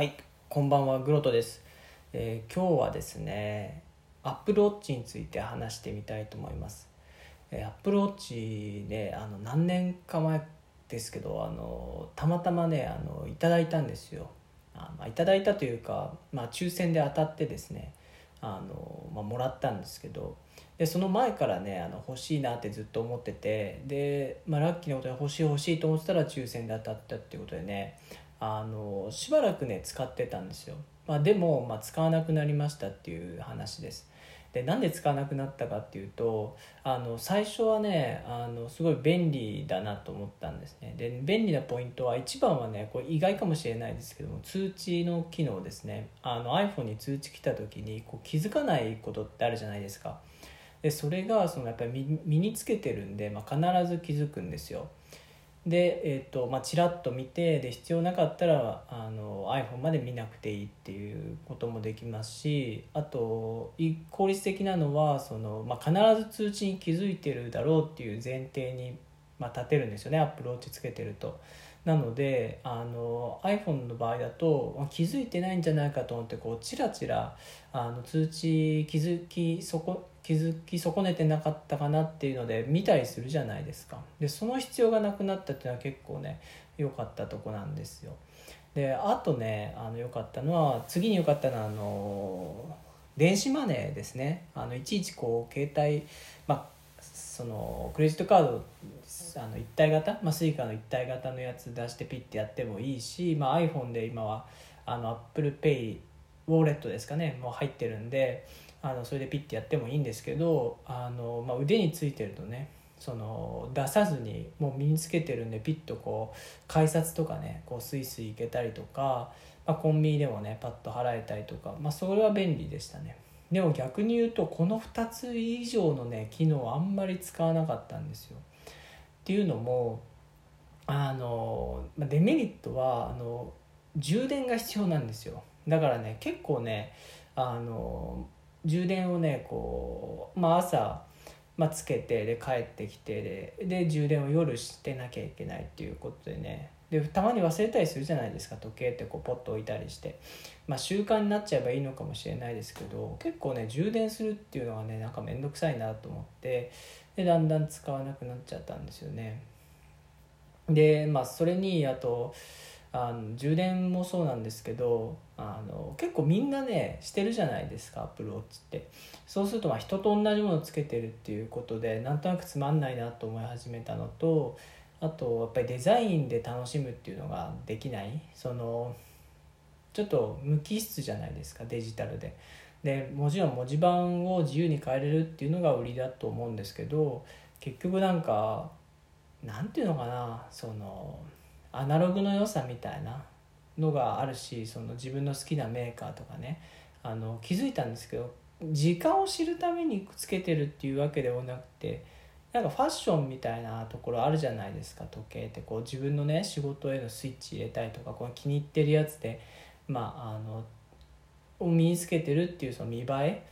はい、こんばんは、グロトです。えー今日はですね、Apple Watch について話してみたいと思います。えー Apple Watch ね、あの何年か前ですけど、あのたまたまね、あのいただいたんですよ。あまあ、いただいたというか、まあ、抽選で当たってですね、あのまあ、もらったんですけどでその前からねあの欲しいなってずっと思っててで、まあ、ラッキーなことで欲しい欲しいと思ってたら抽選で当たったっていうことでねあのしばらくね使ってたんですよ、まあ、でも、まあ、使わなくなりましたっていう話です。でなんで使わなくなったかっていうとあの最初はねあのすごい便利だなと思ったんですね。で便利なポイントは一番はねこれ意外かもしれないですけども通知の機能ですね。あの iPhone に通知来た時にこう気づかないことってあるじゃないですか。でそれがそのやっぱり身につけてるんで、まあ、必ず気づくんですよ。で、えーとまあ、ちらっと見てで必要なかったらあの iPhone まで見なくていいっていうこともできますしあと効率的なのはその、まあ、必ず通知に気づいてるだろうっていう前提に、まあ、立てるんですよね Apple Watch つけてると。なのであの iPhone の場合だと気づいてないんじゃないかと思ってこうチラチラあの通知気づきそこ気づき損ねてなかったかなっていうので見たりするじゃないですか。でその必要がなくなったっていうのは結構ね良かったとこなんですよ。であとねあの良かったのは次に良かったのはあの電子マネーですね。あのいちいちこう携帯まあそのクレジットカードあの一体型、まあ、スイカの一体型のやつ出してピッてやってもいいし、まあ、iPhone で今はあの Apple Pay ウォレットですかねもう入ってるんであのそれでピッてやってもいいんですけどあの、まあ、腕についてるとねその出さずにもう身につけてるんでピッとこう改札とかねこうスイスイ行けたりとか、まあ、コンビニでもねパッと払えたりとか、まあ、それは便利でしたね。でも逆に言うとこの2つ以上のね機能あんまり使わなかったんですよ。っていうのもあのまデメリットはあの充電が必要なんですよ。だからね結構ねあの充電をねこう、まあ、朝、まあ、つけてで帰ってきてでで充電を夜してなきゃいけないっていうことでね。でたまに忘れたりするじゃないですか時計ってこうポッと置いたりして、まあ、習慣になっちゃえばいいのかもしれないですけど結構ね充電するっていうのがねなんか面倒くさいなと思ってでだんだん使わなくなっちゃったんですよね。でまあそれにあとあの充電もそうなんですけどあの結構みんなねしてるじゃないですかアップルウォッチってそうするとまあ人と同じものをつけてるっていうことでなんとなくつまんないなと思い始めたのとあとやっぱりデザインで楽しむっていうのができないそのちょっと無機質じゃないですかデジタルで。でもちろん文字盤を自由に変えれるっていうのが売りだと思うんですけど結局なんかなんていうのかなそのアナログの良さみたいなのがあるしその自分の好きなメーカーとかね。あの気づいたんですけど時間を知るためにつけてるっていうわけではなくてなんかファッションみたいなところあるじゃないですか時計って。こう自分のね仕事へのスイッチ入れたりとかこの気に入ってるやつでまああのを身につけてるっていうその見栄え。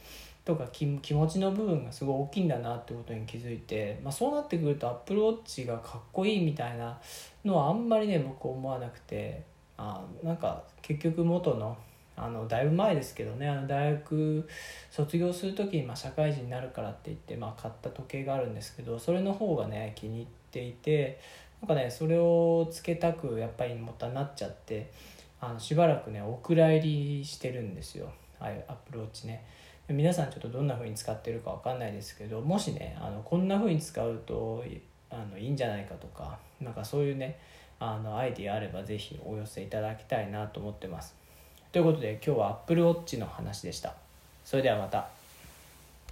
とか気気持ちの部分がすごい大きいんだなってことに気づいて、まあ、そうなってくるとアップルウォッチがかっこいいみたいなのはあんまりね僕思わなくてあなんか結局元のあのだいぶ前ですけどねあの大学卒業する時に、まあ、社会人になるからって言って、まあ、買った時計があるんですけどそれの方がね気に入っていてなんかねそれをつけたくやっぱりもったなっちゃってあのしばらくねお蔵入りしてるんですよ。ああいアップルウォッチね。皆さんちょっとどんな風に使ってるか分かんないですけどもしねあのこんな風に使うとあのいいんじゃないかとかなんかそういうねあのアイディアあれば是非お寄せいただきたいなと思ってます。ということで今日は Apple Watch の話でした。それではまた。